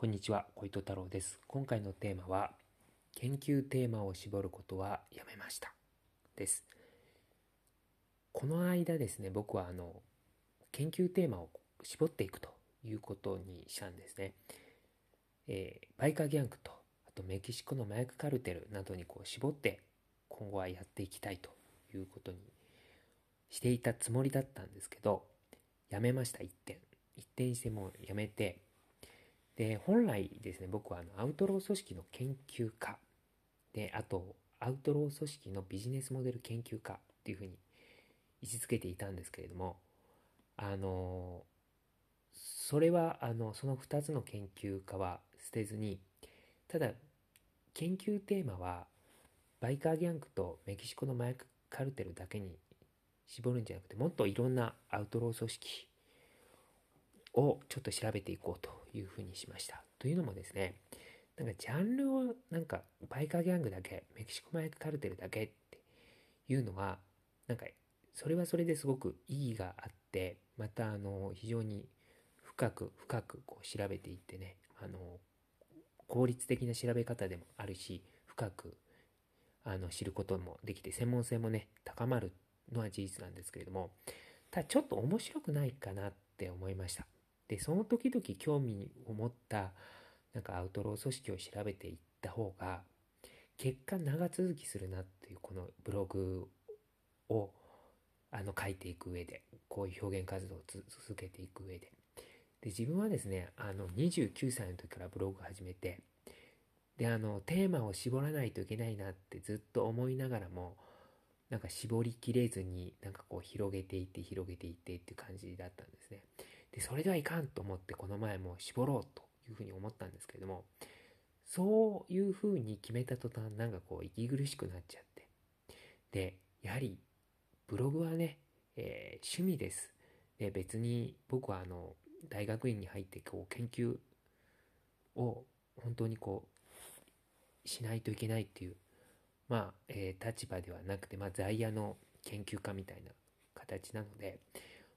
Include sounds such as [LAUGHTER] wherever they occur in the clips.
こんにちは、小糸太郎です。今回のテーマは、研究テーマを絞ることはやめました。です。この間ですね、僕はあの、研究テーマを絞っていくということにしたんですね。えーバイカーギャングと、あとメキシコの麻薬カルテルなどにこう絞って、今後はやっていきたいということにしていたつもりだったんですけど、やめました、一点。一点してもうやめて、で、本来ですね、僕はあのアウトロー組織の研究家、で、あと、アウトロー組織のビジネスモデル研究家っていうふうに位置づけていたんですけれども、あの、それは、あの、その2つの研究家は捨てずに、ただ、研究テーマは、バイカーギャングとメキシコの麻薬カルテルだけに絞るんじゃなくて、もっといろんなアウトロー組織をちょっと調べていこうというふうにしました。というのもですね、なんかジャンルをなんかバイカーギャングだけ、メキシコ麻薬カルテルだけっていうのは、なんかそれはそれですごく意義があって、またあの非常に深く深くこう調べていってね、あの効率的な調べ方でもあるし、深くあの知ることもできて、専門性もね、高まるのは事実なんですけれども、ただちょっと面白くないかなって思いました。で、その時々興味を持った、なんかアウトロー組織を調べていった方が、結果長続きするなっていうこのブログをあの書いていく上で、こういう表現活動を続けていく上で。で、自分はですね、あの29歳の時からブログを始めて、で、あの、テーマを絞らないといけないなってずっと思いながらも、なんか絞りきれずに、なんかこう広げていって広げていってっていう感じだったんですね。で、それではいかんと思ってこの前も絞ろうというふうに思ったんですけれども、そういうふうに決めた途端なんかこう息苦しくなっちゃって。で、やはりブログはね、えー趣味です。で、別に僕はあの、大学院に入ってこう研究を本当にこう、しないといけないっていう、まあ、えー立場ではなくて、まあ、在野の研究家みたいな形なので、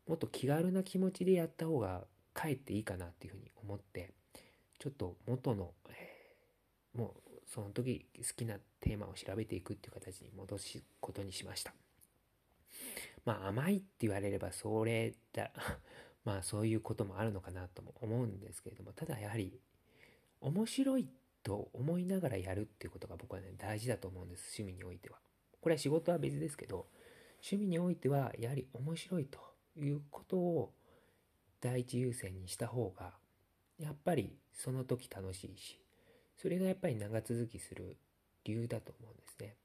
もっと気軽な気持ちでやった方がかえっていいかなっていうふうに思って、ちょっと元の、えーもうその時好きなテーマを調べていくっていう形に戻すことにしました。まあ甘いって言われればそれだ、[LAUGHS] まあそういうこともあるのかなとも思うんですけれども、ただやはり面白いと思いながらやるっていうことが僕はね大事だと思うんです、趣味においては。これは仕事は別ですけど、趣味においてはやはり面白いということを第一優先にした方がやっぱりその時楽しいしそれがやっぱり長続きする理由だと思うんですね。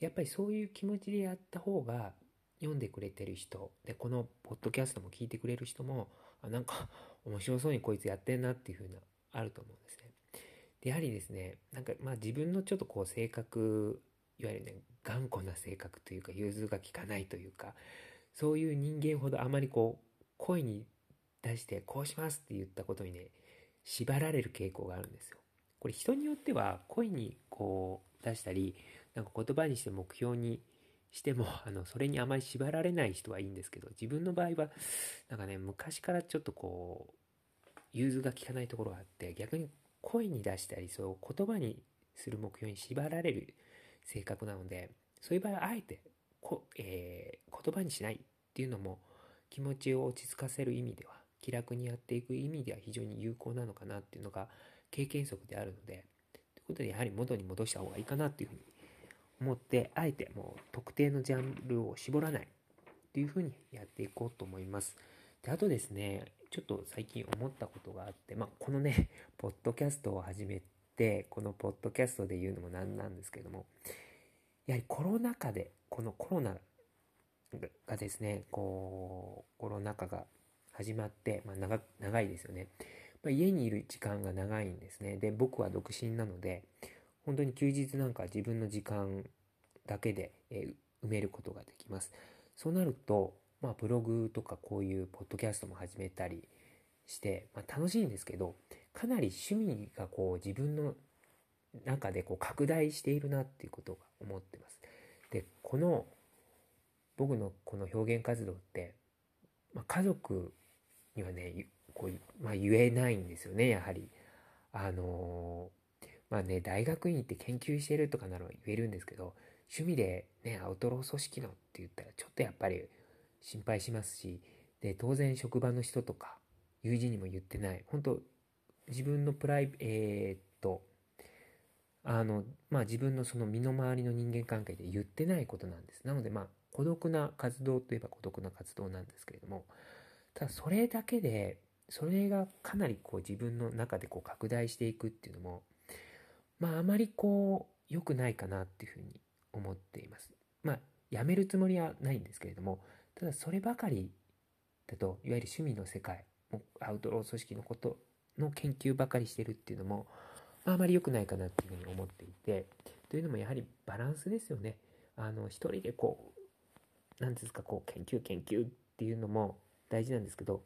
やっぱりそういう気持ちでやった方が読んでくれてる人でこのポッドキャストも聞いてくれる人もあなんか面白そうにこいつやってんなっていう風なあると思うんですね。でやはりですねなんかまあ自分のちょっとこう性格いわゆるね頑固な性格というか融通が利かないというかそういう人間ほどあまりこう声に出してこうしますって言ったことにね縛られる傾向があるんですよ。これ人によっては声にこう出したりなんか言葉にして目標にしても [LAUGHS] あのそれにあまり縛られない人はいいんですけど自分の場合はなんかね昔からちょっとこう融通が利かないところがあって逆に声に出したりそう言葉にする目標に縛られる性格なのでそういう場合はあえてこ、えー言葉にしないっていうのも気持ちを落ち着かせる意味では気楽にやっていく意味では非常に有効なのかなっていうのが経験則であるのでということでやはり元に戻した方がいいかなっていうふうに思ってあえてもう特定のジャンルを絞らないっていうふうにやっていこうと思います。であとですねちょっと最近思ったことがあって、まあ、このね [LAUGHS] ポッドキャストを始めてこのポッドキャストで言うのもなんなんですけどもやはりコロナ禍でこのコロナがですねこうコロナ禍が始まって、まあ、長長いですよね、まあ、家にいる時間が長いんですね。で僕は独身なので本当に休日なんか自分の時間だけで、えー埋めることができます。そうなると、まあ、ブログとかこういうポッドキャストも始めたりして、まあ、楽しいんですけどかなり趣味がこう自分の中でこう拡大しているなっていうことが思ってます。でこの僕のこの表現活動って、まあ、家族にはねこう、まあ、言えないんですよねやはり。あのー、まあね、大学院行って研究してるとかなら言えるんですけど、趣味でね、アウトロー組織のって言ったらちょっとやっぱり心配しますし、で、当然職場の人とか友人にも言ってない、本当自分のプライ、えー、っと、あの、まあ自分のその身の回りの人間関係で言ってないことなんです。なのでまあ孤独な活動といえば孤独な活動なんですけれども、ただそれだけで、それがかなりこう自分の中でこう拡大していくっていうのも、まああまりこう良くないかなっていうふうに思っています。まあやめるつもりはないんですけれども、ただそればかりだと、いわゆる趣味の世界、アウトロー組織のことの研究ばかりしてるっていうのも、あ、まり良くないかなっていうふうに思っていて、というのもやはりバランスですよね。あの、一人でこう、なんですか、こう、研究研究っていうのも大事なんですけど、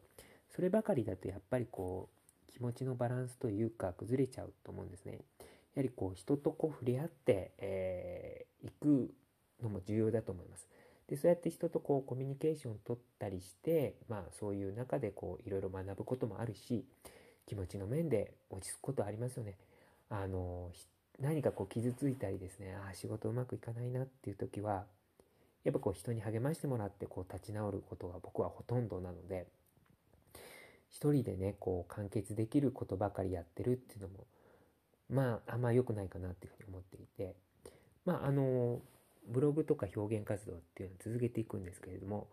そればかりだとやっぱりこう、気持ちのバランスというか崩れちゃうと思うんですね。やはりこう、人とこう触れ合って、えー、行くのも重要だと思います。で、そうやって人とこうコミュニケーションを取ったりして、まあそういう中でこういろいろ学ぶこともあるし、気持ちの面で落ち着くことありますよね。あの、何かこう傷ついたりですね、ああ、仕事うまくいかないなっていう時は、やっぱこう人に励ましてもらってこう立ち直ることが僕はほとんどなので、一人でね、こう完結できることばかりやってるっていうのも、まあ、あんま良くないかなっていうふうに思っていて、まあ、あの、ブログとか表現活動っていうのを続けていくんですけれども、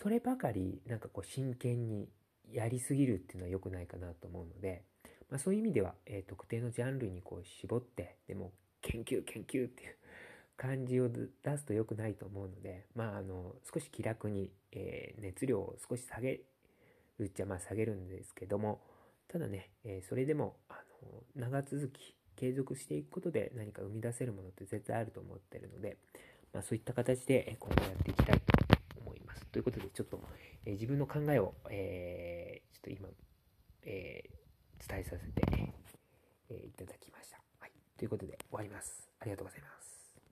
そればかりなんかこう真剣にやりすぎるっていうのは良くないかなと思うので、まあ、そういう意味では、えー、特定のジャンルにこう絞って、でも研究研究っていう感じを出すと良くないと思うので、まあ、あの、少し気楽に、えー、熱量を少し下げるっちゃまあ下げるんですけども、ただね、えー、それでも、あの、長続き、継続していくことで何か生み出せるものって絶対あると思ってるので、まあ、そういった形で今後やっていきたいと思います。ということで、ちょっと、えー、自分の考えを、え、ちょっと今、えー、伝えさせて、え、いただきました。はい。ということで終わります。ありがとうございます。